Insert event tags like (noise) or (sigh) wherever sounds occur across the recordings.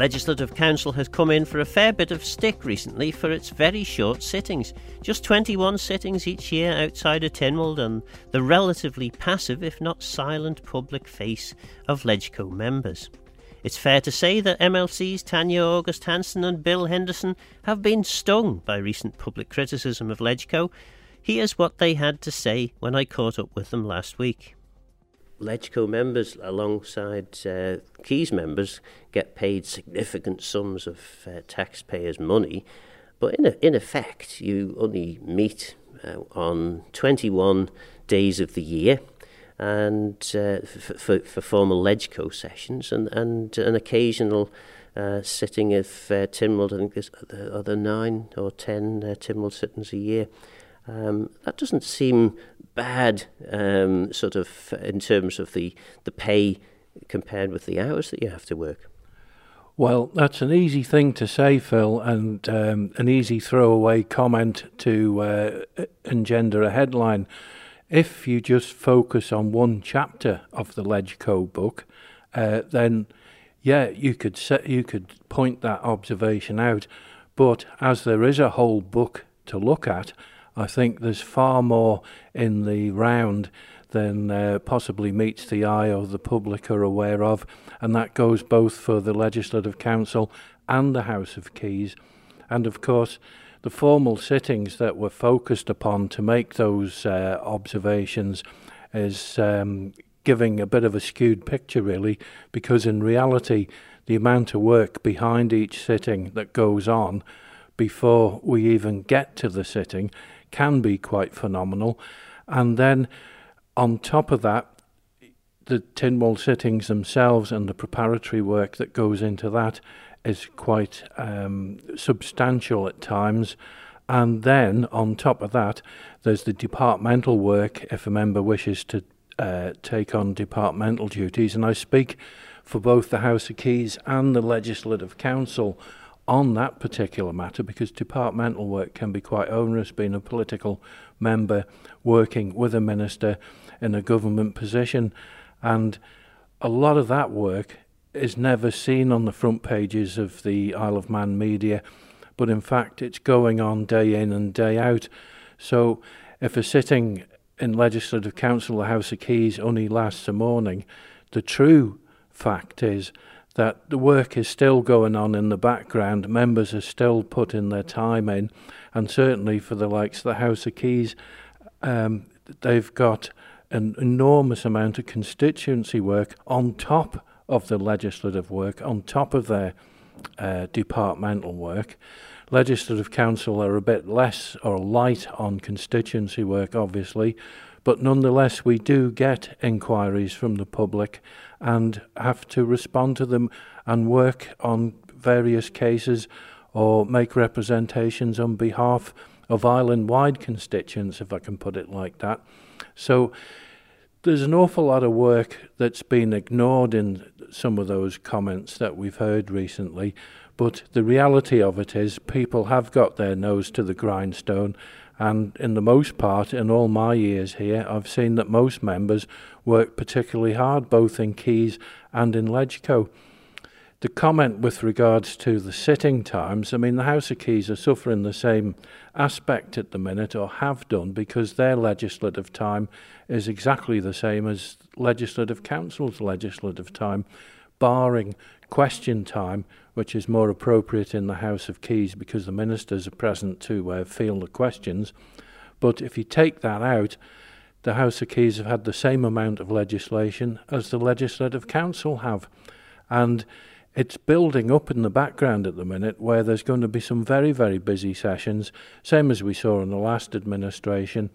Legislative Council has come in for a fair bit of stick recently for its very short sittings. Just 21 sittings each year outside of Tynwald and the relatively passive, if not silent, public face of LegCo members. It's fair to say that MLCs Tanya August Hanson and Bill Henderson have been stung by recent public criticism of LegCo. Here's what they had to say when I caught up with them last week. LegCo members, alongside uh, Keys members, get paid significant sums of uh, taxpayers' money, but in, a, in effect, you only meet uh, on 21 days of the year and uh, for, for formal LegCo sessions and, and an occasional uh, sitting of uh, Tynwald, I think there's other nine or ten uh, Tynwald sittings a year. Um, that doesn't seem bad, um, sort of in terms of the the pay compared with the hours that you have to work. Well, that's an easy thing to say, Phil, and um, an easy throwaway comment to uh, engender a headline. If you just focus on one chapter of the LegCo book, uh, then yeah, you could set, you could point that observation out. But as there is a whole book to look at, I think there's far more in the round than uh, possibly meets the eye or the public are aware of, and that goes both for the Legislative Council and the House of Keys. And of course, the formal sittings that were focused upon to make those uh, observations is um, giving a bit of a skewed picture, really, because in reality, the amount of work behind each sitting that goes on before we even get to the sitting can be quite phenomenal. And then on top of that, the Tynwald sittings themselves and the preparatory work that goes into that is quite um, substantial at times. And then on top of that, there's the departmental work if a member wishes to uh, take on departmental duties. And I speak for both the House of Keys and the Legislative Council on that particular matter because departmental work can be quite onerous being a political member working with a minister in a government position. And a lot of that work is never seen on the front pages of the Isle of Man media but in fact it's going on day in and day out. So if a sitting in legislative council the house of keys only lasts a morning the true fact is that the work is still going on in the background. Members are still putting their time in, and certainly for the likes of the House of Keys, um, they've got an enormous amount of constituency work on top of the legislative work, on top of their uh, departmental work. Legislative Council are a bit less or light on constituency work, obviously, but nonetheless, we do get inquiries from the public and have to respond to them and work on various cases or make representations on behalf of island wide constituents, if I can put it like that. So there's an awful lot of work that's been ignored in some of those comments that we've heard recently. But the reality of it is, people have got their nose to the grindstone and in the most part, in all my years here, I've seen that most members work particularly hard, both in Keys and in LegCo. The comment with regards to the sitting times, I mean, the House of Keys are suffering the same aspect at the minute, or have done, because their legislative time is exactly the same as Legislative Council's legislative time, barring question time, which is more appropriate in the House of Keys because the ministers are present to uh, field the questions. But if you take that out, the House of Keys have had the same amount of legislation as the Legislative Council have. And it's building up in the background at the minute where there's going to be some very, very busy sessions, same as we saw in the last administration.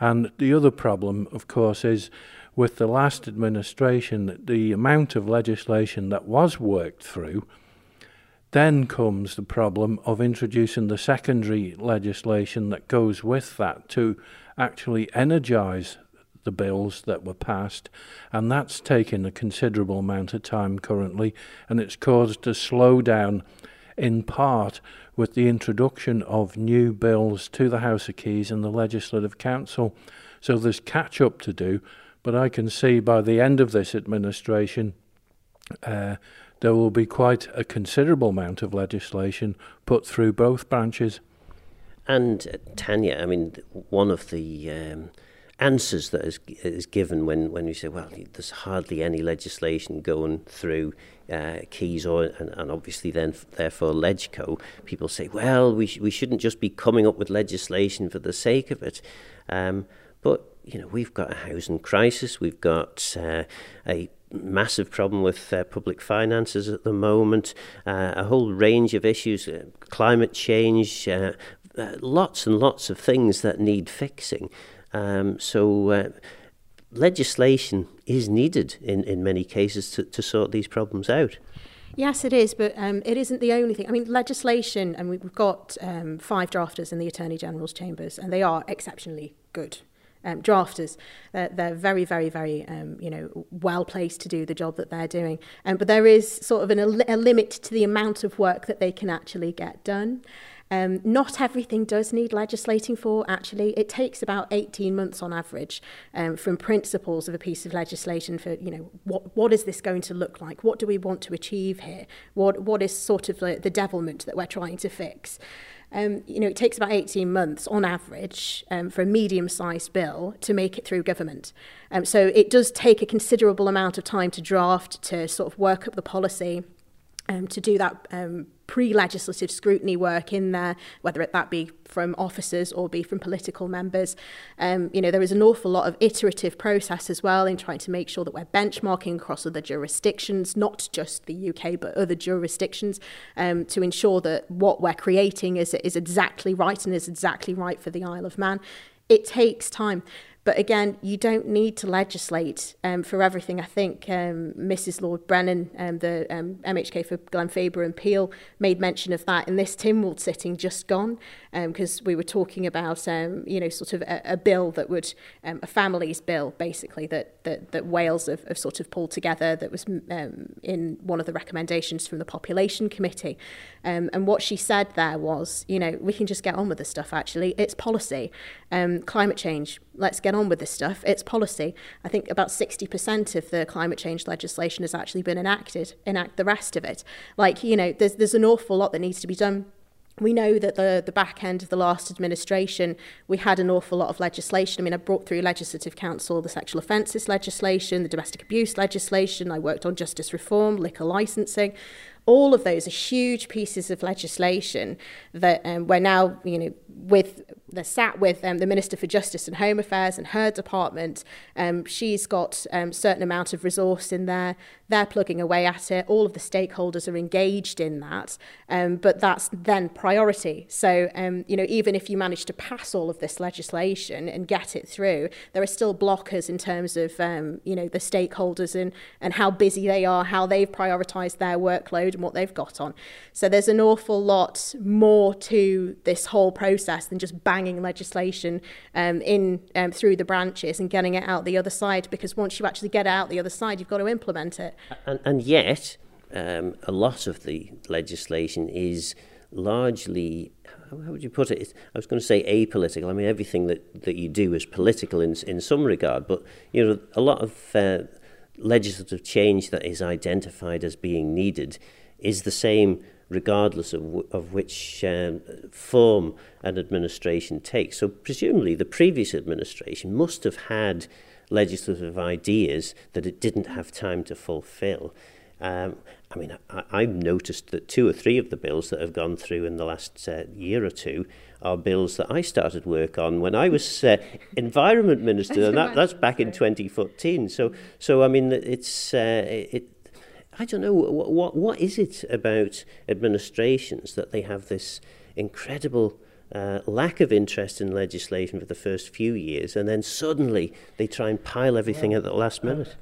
And the other problem, of course, is with the last administration, the amount of legislation that was worked through, then comes the problem of introducing the secondary legislation that goes with that to actually energise the bills that were passed, and that's taken a considerable amount of time currently, and it's caused a slowdown in part with the introduction of new bills to the House of Keys and the Legislative Council. So there's catch up to do, but I can see by the end of this administration, uh, there will be quite a considerable amount of legislation put through both branches. And uh, Tanya, I mean, one of the um, answers that is, is given when, when you say, well, there's hardly any legislation going through uh, Keys or, and, and obviously then therefore Legco, people say, well, we, sh- we shouldn't just be coming up with legislation for the sake of it. Um, but, you know, we've got a housing crisis, we've got uh, a massive problem with uh, public finances at the moment, uh, a whole range of issues, uh, climate change, uh, uh, lots and lots of things that need fixing. Um, so uh, legislation is needed in, in many cases to, to sort these problems out. Yes, it is, but um, it isn't the only thing. I mean, legislation, and we've got um, five drafters in the Attorney General's chambers, and they are exceptionally good um, drafters. They're, they're very, very, very, um, you know, well placed to do the job that they're doing. Um, but there is sort of an, a, limit to the amount of work that they can actually get done. Um, not everything does need legislating for, actually. It takes about 18 months on average um, from principles of a piece of legislation for, you know, what, what is this going to look like? What do we want to achieve here? What, what is sort of the, the devilment that we're trying to fix? Um, you know, it takes about 18 months on average um, for a medium-sized bill to make it through government. Um, so it does take a considerable amount of time to draft, to sort of work up the policy, um, to do that um, pre-legislative scrutiny work in there, whether it that be from officers or be from political members. Um, you know, there is an awful lot of iterative process as well in trying to make sure that we're benchmarking across other jurisdictions, not just the UK, but other jurisdictions, um, to ensure that what we're creating is, is exactly right and is exactly right for the Isle of Man. It takes time. But again, you don't need to legislate um, for everything. I think um, Mrs. Lord Brennan, um, the um, MHK for Glenfaba and Peel, made mention of that in this Tynwald sitting just gone, because um, we were talking about, um, you know, sort of a, a bill that would, um, a family's bill, basically, that, that, that Wales have, have sort of pulled together that was um, in one of the recommendations from the Population Committee. Um, and what she said there was, you know, we can just get on with the stuff, actually. It's policy. Um, climate change, let's get on with this stuff. It's policy. I think about 60% of the climate change legislation has actually been enacted. Enact the rest of it. Like, you know, there's, there's an awful lot that needs to be done we know that the, the back end of the last administration, we had an awful lot of legislation. I mean, I brought through Legislative Council the sexual offences legislation, the domestic abuse legislation, I worked on justice reform, liquor licensing. All of those are huge pieces of legislation that um, we're now, you know, with they're sat with um, the Minister for Justice and Home Affairs and her department. Um, she's got a um, certain amount of resource in there. They're plugging away at it. All of the stakeholders are engaged in that, um, but that's then priority. So, um, you know, even if you manage to pass all of this legislation and get it through, there are still blockers in terms of, um, you know, the stakeholders and, and how busy they are, how they've prioritised their workload and what they've got on. So there's an awful lot more to this whole process than just banging legislation um, in um, through the branches and getting it out the other side. Because once you actually get it out the other side, you've got to implement it. And, and yet, um, a lot of the legislation is largely how would you put it? I was going to say apolitical. I mean, everything that, that you do is political in in some regard, but you know, a lot of uh, legislative change that is identified as being needed is the same regardless of, w- of which um, form an administration takes. So, presumably, the previous administration must have had legislative ideas that it didn't have time to fulfill. Um, I mean, I, I've noticed that two or three of the bills that have gone through in the last uh, year or two are bills that I started work on when I was uh, (laughs) environment minister, and that, that's back in 2014. So, so I mean, it's uh, it, I don't know what, what what is it about administrations that they have this incredible uh, lack of interest in legislation for the first few years, and then suddenly they try and pile everything at the last minute.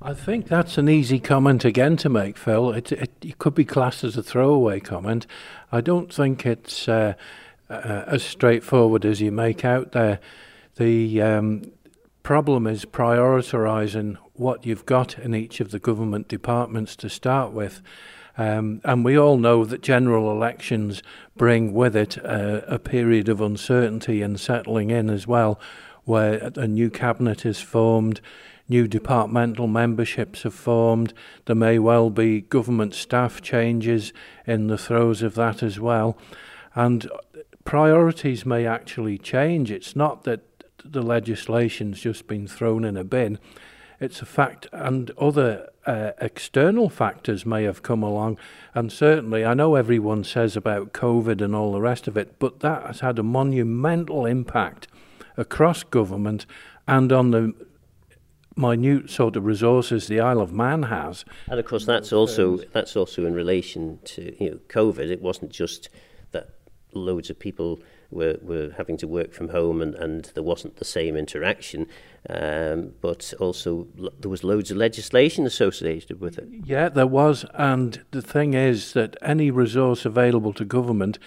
I think that's an easy comment again to make, Phil. It, it, it could be classed as a throwaway comment. I don't think it's uh, uh, as straightforward as you make out there. The um, problem is prioritising what you've got in each of the government departments to start with. Um, and we all know that general elections bring with it a, a period of uncertainty and settling in as well, where a new cabinet is formed, new departmental memberships have formed. There may well be government staff changes in the throes of that as well. And priorities may actually change. It's not that the legislation's just been thrown in a bin. It's a fact, and other uh, external factors may have come along. And certainly, I know everyone says about COVID and all the rest of it, but that has had a monumental impact across government and on the minute sort of resources the Isle of Man has. And of course, that's also that's also in relation to you know COVID. It wasn't just that loads of people were, were having to work from home and, and there wasn't the same interaction, um, but also lo- there was loads of legislation associated with it. Yeah, there was. And the thing is that any resource available to government,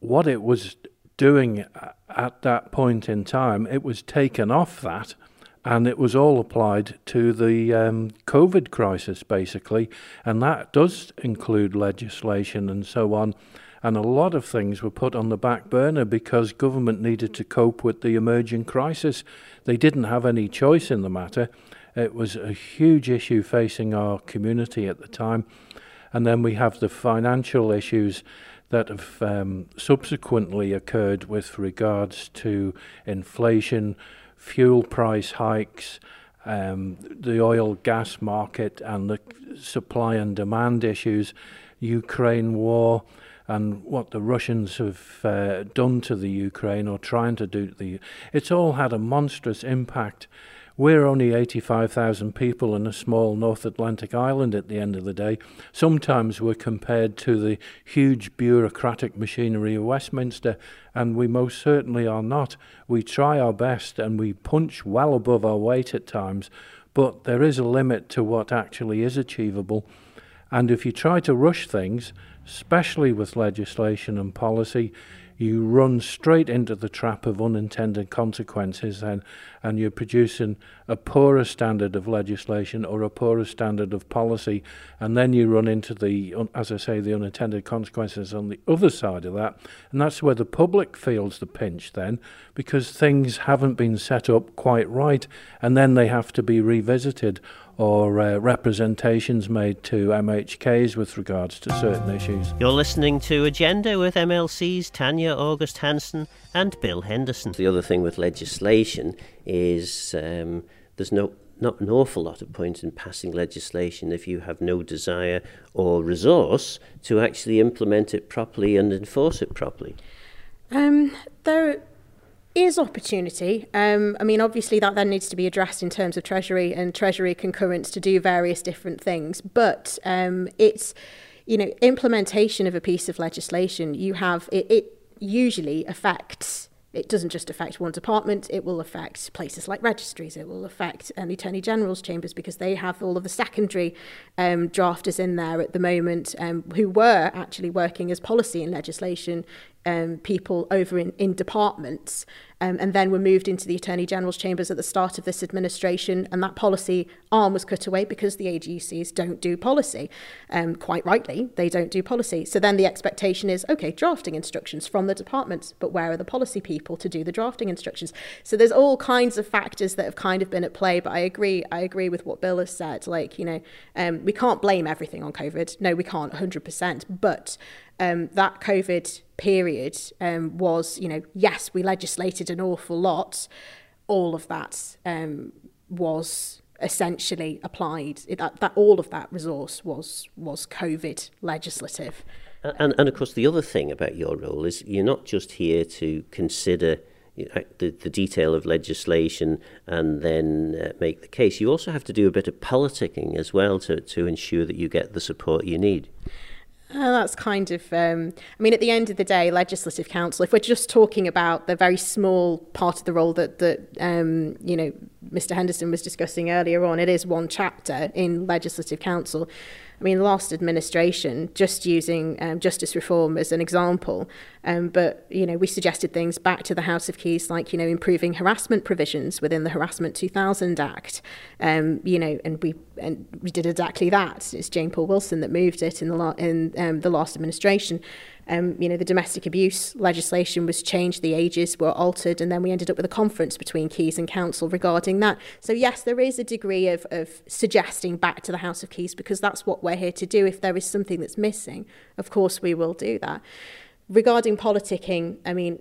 what it was doing at that point in time, it was taken off that and it was all applied to the um, COVID crisis, basically, and that does include legislation and so on. And a lot of things were put on the back burner because government needed to cope with the emerging crisis. They didn't have any choice in the matter. It was a huge issue facing our community at the time. And then we have the financial issues that have um, subsequently occurred with regards to inflation, fuel price hikes, um, the oil gas market, and the supply and demand issues, Ukraine war, and what the Russians have uh, done to the Ukraine or trying to do the. It's all had a monstrous impact we're only 85,000 people in a small North Atlantic island at the end of the day. Sometimes we're compared to the huge bureaucratic machinery of Westminster, and we most certainly are not. We try our best and we punch well above our weight at times, but there is a limit to what actually is achievable. And if you try to rush things, especially with legislation and policy, you run straight into the trap of unintended consequences and, and you're producing a poorer standard of legislation or a poorer standard of policy and then you run into the as I say the unintended consequences on the other side of that. And that's where the public feels the pinch then because things haven't been set up quite right and then they have to be revisited or uh, representations made to MHKs with regards to certain issues. You're listening to Agenda with MLC's Tanya August Hanson and Bill Henderson. The other thing with legislation is um, there's no not an awful lot of point in passing legislation if you have no desire or resource to actually implement it properly and enforce it properly. Um, there is opportunity. Um, I mean, obviously, that then needs to be addressed in terms of Treasury and Treasury concurrence to do various different things. But um, it's, you know, implementation of a piece of legislation, you have, it, it usually affects it doesn't just affect one department, it will affect places like registries, it will affect um, Attorney General's chambers because they have all of the secondary um, drafters in there at the moment um, who were actually working as policy and legislation um, people over in, in departments um, and then were moved into the Attorney General's chambers at the start of this administration and that policy arm was cut away because the AGCs don't do policy. Um, quite rightly, they don't do policy. So then the expectation is, okay, drafting instructions from the departments, but where are the policy people to do the drafting instructions? So there's all kinds of factors that have kind of been at play, but I agree, I agree with what Bill has said. Like, you know, um, we can't blame everything on COVID. No, we can't 100%, but um, that COVID period um, was, you know, yes, we legislated an awful lot. All of that um, was essentially applied. It, that, that all of that resource was was COVID legislative. And, and of course, the other thing about your role is you're not just here to consider the, the detail of legislation and then uh, make the case. You also have to do a bit of politicking as well to, to ensure that you get the support you need. Uh, that's kind of, um, I mean, at the end of the day, Legislative Council, if we're just talking about the very small part of the role that, that um, you know, Mr. Henderson was discussing earlier on, it is one chapter in Legislative Council. I mean, the last administration, just using um, justice reform as an example, um, but you know, we suggested things back to the House of Keys, like you know, improving harassment provisions within the Harassment 2000 Act, um, you know, and we and we did exactly that. It's Jane Poole-Wilson that moved it in the la- in um, the last administration. Um, you know, the domestic abuse legislation was changed, the ages were altered, and then we ended up with a conference between Keys and Council regarding that. So, yes, there is a degree of, of suggesting back to the House of Keys because that's what we're here to do. If there is something that's missing, of course, we will do that. Regarding politicking, I mean,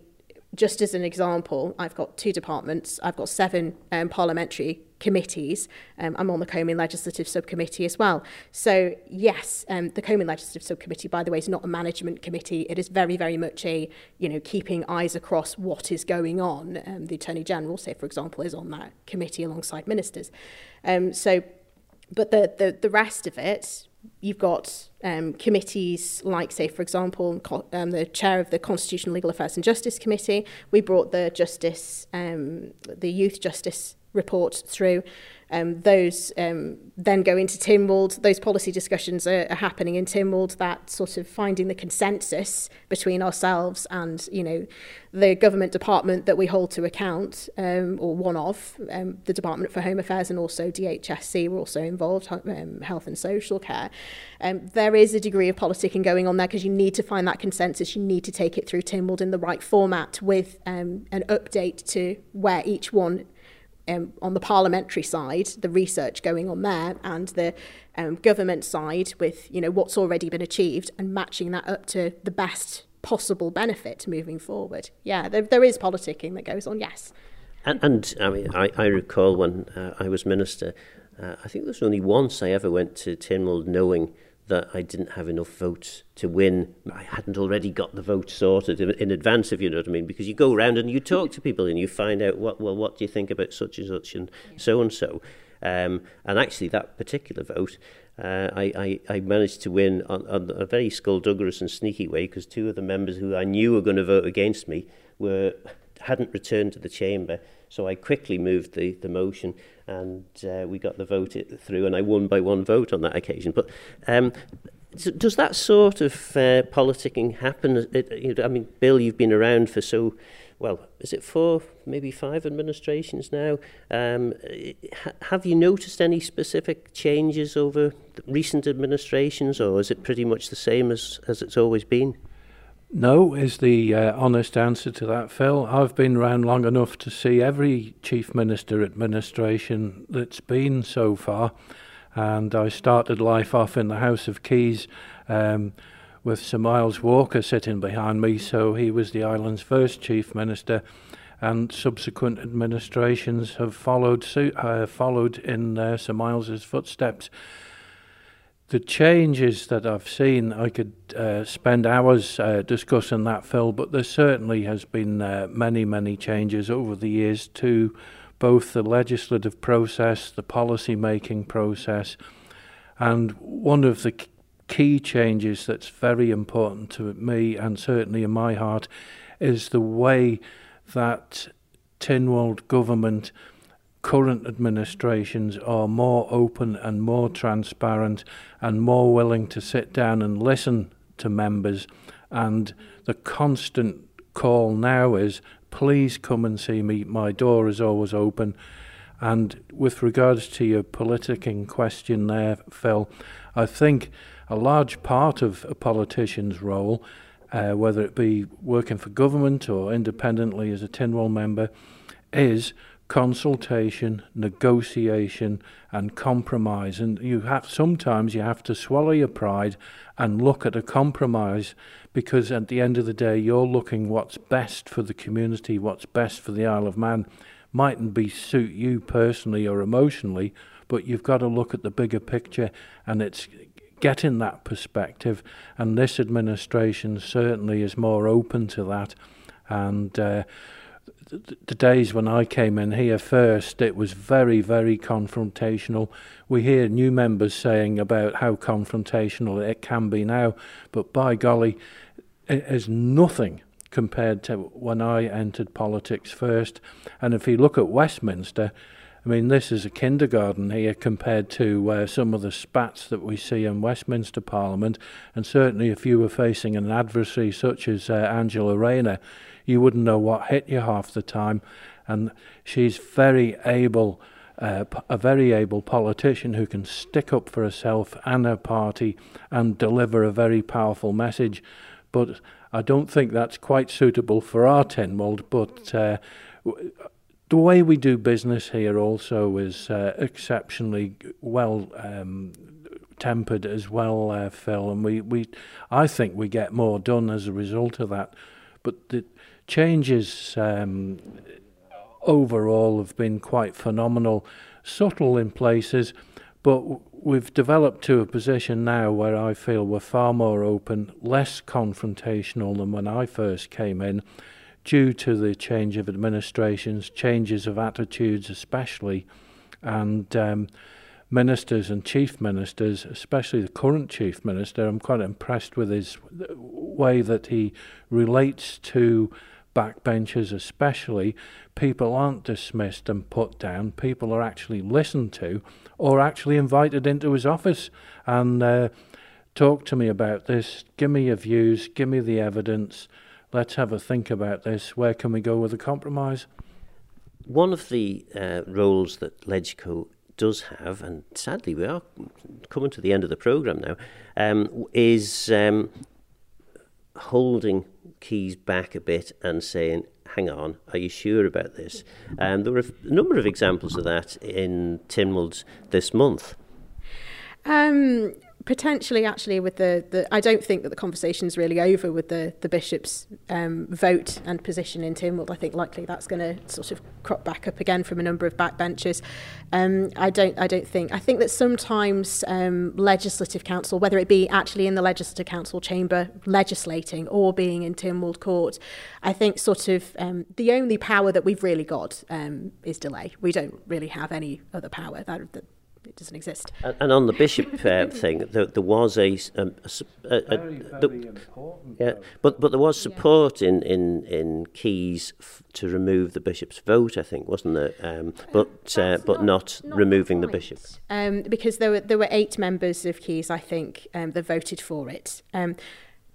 just as an example, I've got two departments. I've got seven um, parliamentary committees. Um, I'm on the CoMin Legislative Subcommittee as well. So, yes, um, the CoMin Legislative Subcommittee, by the way, is not a management committee. It is very, very much a, you know, keeping eyes across what is going on. Um, the Attorney General, say, for example, is on that committee alongside ministers. Um, so, but the, the, the rest of it, you've got um, committees like, say, for example, um, the chair of the Constitutional Legal Affairs and Justice Committee. We brought the Justice, um, the Youth Justice report through. Um, those um, then go into Tynwald. Those policy discussions are, are happening in Tynwald. That sort of finding the consensus between ourselves and you know the government department that we hold to account, um, or one of um, the Department for Home Affairs and also DHSC were also involved, um, Health and Social Care. Um, there is a degree of politicking going on there because you need to find that consensus. You need to take it through Tynwald in the right format with um, an update to where each one um, on the parliamentary side, the research going on there, and the um, government side with you know what's already been achieved and matching that up to the best possible benefit moving forward. Yeah, there, there is politicking that goes on. Yes. And, and I mean, I, I recall when uh, I was minister, uh, I think there was only once I ever went to Tynwald knowing that I didn't have enough votes to win. I hadn't already got the vote sorted in, in advance, if you know what I mean, because you go around and you talk to people and you find out what well, what do you think about such and such and so and so. Um, and actually, that particular vote, uh, I, I, I managed to win on, on a very skullduggerous and sneaky way because two of the members who I knew were going to vote against me were hadn't returned to the chamber. So I quickly moved the, the motion and uh, we got the vote through and I won by one vote on that occasion. But um, does that sort of uh, politicking happen? It, you know, I mean, Bill, you've been around for so, well, is it four, maybe five administrations now? Um, have you noticed any specific changes over recent administrations or is it pretty much the same as, as it's always been? No, is the uh, honest answer to that, Phil. I've been around long enough to see every Chief Minister administration that's been so far. And I started life off in the House of Keys um, with Sir Miles Walker sitting behind me. So he was the island's first Chief Minister. And subsequent administrations have followed suit, uh, followed in uh, Sir Miles's footsteps the changes that I've seen, I could uh, spend hours uh, discussing that, Phil, but there certainly has been uh, many, many changes over the years to both the legislative process, the policy making process, and one of the key changes that's very important to me and certainly in my heart is the way that Tynwald government current administrations are more open and more transparent and more willing to sit down and listen to members. And the constant call now is please come and see me. My door is always open. And with regards to your politicking question there, Phil, I think a large part of a politician's role, uh, whether it be working for government or independently as a Tynwald member, is consultation, negotiation, and compromise. And you have sometimes you have to swallow your pride and look at a compromise because at the end of the day, you're looking what's best for the community, what's best for the Isle of Man. Mightn't be suit you personally or emotionally, but you've got to look at the bigger picture, and it's getting that perspective. And this administration certainly is more open to that, and. Uh, the days when I came in here first, it was very, very confrontational. We hear new members saying about how confrontational it can be now, but by golly, it is nothing compared to when I entered politics first. And if you look at Westminster, I mean, this is a kindergarten here compared to uh, some of the spats that we see in Westminster Parliament. And certainly, if you were facing an adversary such as uh, Angela Rayner, you wouldn't know what hit you half the time. And she's very able, uh, a very able politician who can stick up for herself and her party and deliver a very powerful message. But I don't think that's quite suitable for our Tynwald. But uh, the way we do business here also is uh, exceptionally well um, tempered as well, uh, Phil, and we, we I think we get more done as a result of that. But the changes um, overall have been quite phenomenal, subtle in places, but we've developed to a position now where I feel we're far more open, less confrontational than when I first came in due to the change of administrations, changes of attitudes, especially, and um, ministers and chief ministers, especially the current chief minister, I'm quite impressed with his way that he relates to backbenchers, especially. People aren't dismissed and put down, people are actually listened to or actually invited into his office and uh, talk to me about this, give me your views, give me the evidence let's have a think about this. Where can we go with a compromise? One of the uh, roles that LegCo does have, and sadly we are coming to the end of the programme now, um, is um, holding Keys back a bit and saying, hang on, are you sure about this? Um, there were a number of examples of that in Tynwald's this month. Um, potentially actually with the, the I don't think that the conversation is really over with the the bishop's um, vote and position in Tynwald. I think likely that's going to sort of crop back up again from a number of backbenchers. Um, I don't I don't think I think that sometimes um, legislative council, whether it be actually in the legislative council chamber legislating or being in Tynwald court, I think sort of um, the only power that we've really got um, is delay. We don't really have any other power. That, that it doesn't exist. And, and on the bishop uh, (laughs) thing, there, there was a, um, a, a, a very, very important. yeah, but but there was support in in in Keys f- to remove the bishop's vote. I think wasn't there? Um, but uh, but not, not removing the quite. bishop. Um, because there were there were eight members of Keys, I think, um, that voted for it.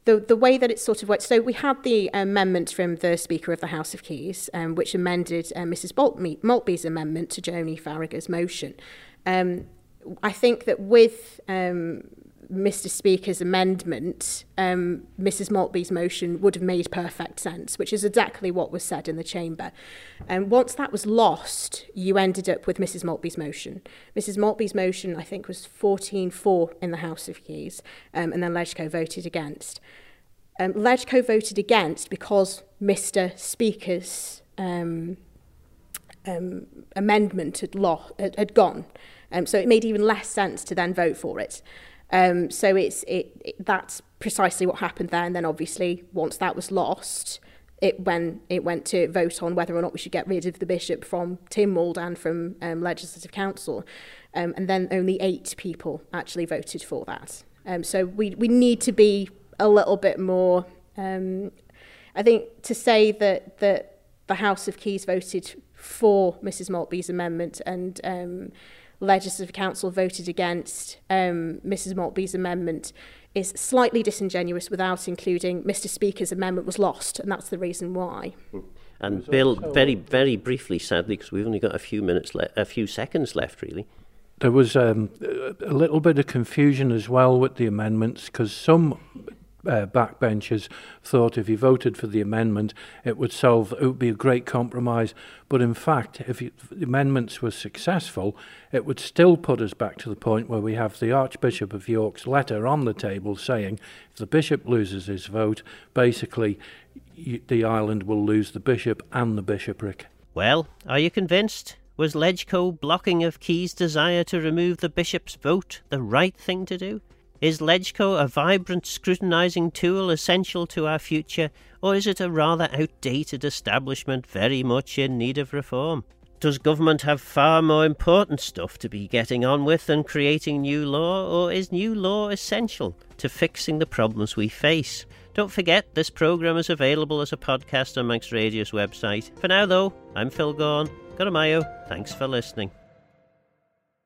The, the way that it sort of worked, so we had the amendment from the Speaker of the House of Keys, um, which amended uh, Mrs. Maltby, Maltby's amendment to Joney Faragher's motion. Um, I think that with um, Mr Speaker's amendment, um, Mrs Maltby's motion would have made perfect sense, which is exactly what was said in the chamber. And once that was lost, you ended up with Mrs Maltby's motion. Mrs Maltby's motion, I think, was 14-4 in the House of Keys, um, and then Legco voted against. Um, Legco voted against because Mr Speaker's um, um, amendment had, lo- had gone. Um, so it made even less sense to then vote for it. Um, so it's it, it that's precisely what happened there. And then obviously once that was lost, it when it went to vote on whether or not we should get rid of the bishop from Tynwald and from um, Legislative Council. Um, and then only eight people actually voted for that. Um, so we, we need to be a little bit more, um, I think to say that, that the House of Keys voted for Mrs Maltby's amendment and um, Legislative Council voted against um, Mrs Maltby's amendment is slightly disingenuous without including Mr Speaker's amendment was lost, and that's the reason why. And Bill, very very briefly, sadly, because we've only got a few minutes, le- a few seconds left, really. There was um, a little bit of confusion as well with the amendments because some uh, backbenchers thought if you voted for the amendment, it would solve, it would be a great compromise. But in fact, if, you, if the amendments were successful, it would still put us back to the point where we have the Archbishop of York's letter on the table saying if the bishop loses his vote, basically y- the island will lose the bishop and the bishopric. Well, are you convinced? Was LegCo blocking of Key's desire to remove the bishop's vote the right thing to do? Is LegCo a vibrant scrutinising tool essential to our future, or is it a rather outdated establishment very much in need of reform? Does government have far more important stuff to be getting on with than creating new law, or is new law essential to fixing the problems we face? Don't forget, this programme is available as a podcast on Manx Radio's website. For now, though, I'm Phil Gawne. Goramayo. Thanks for listening.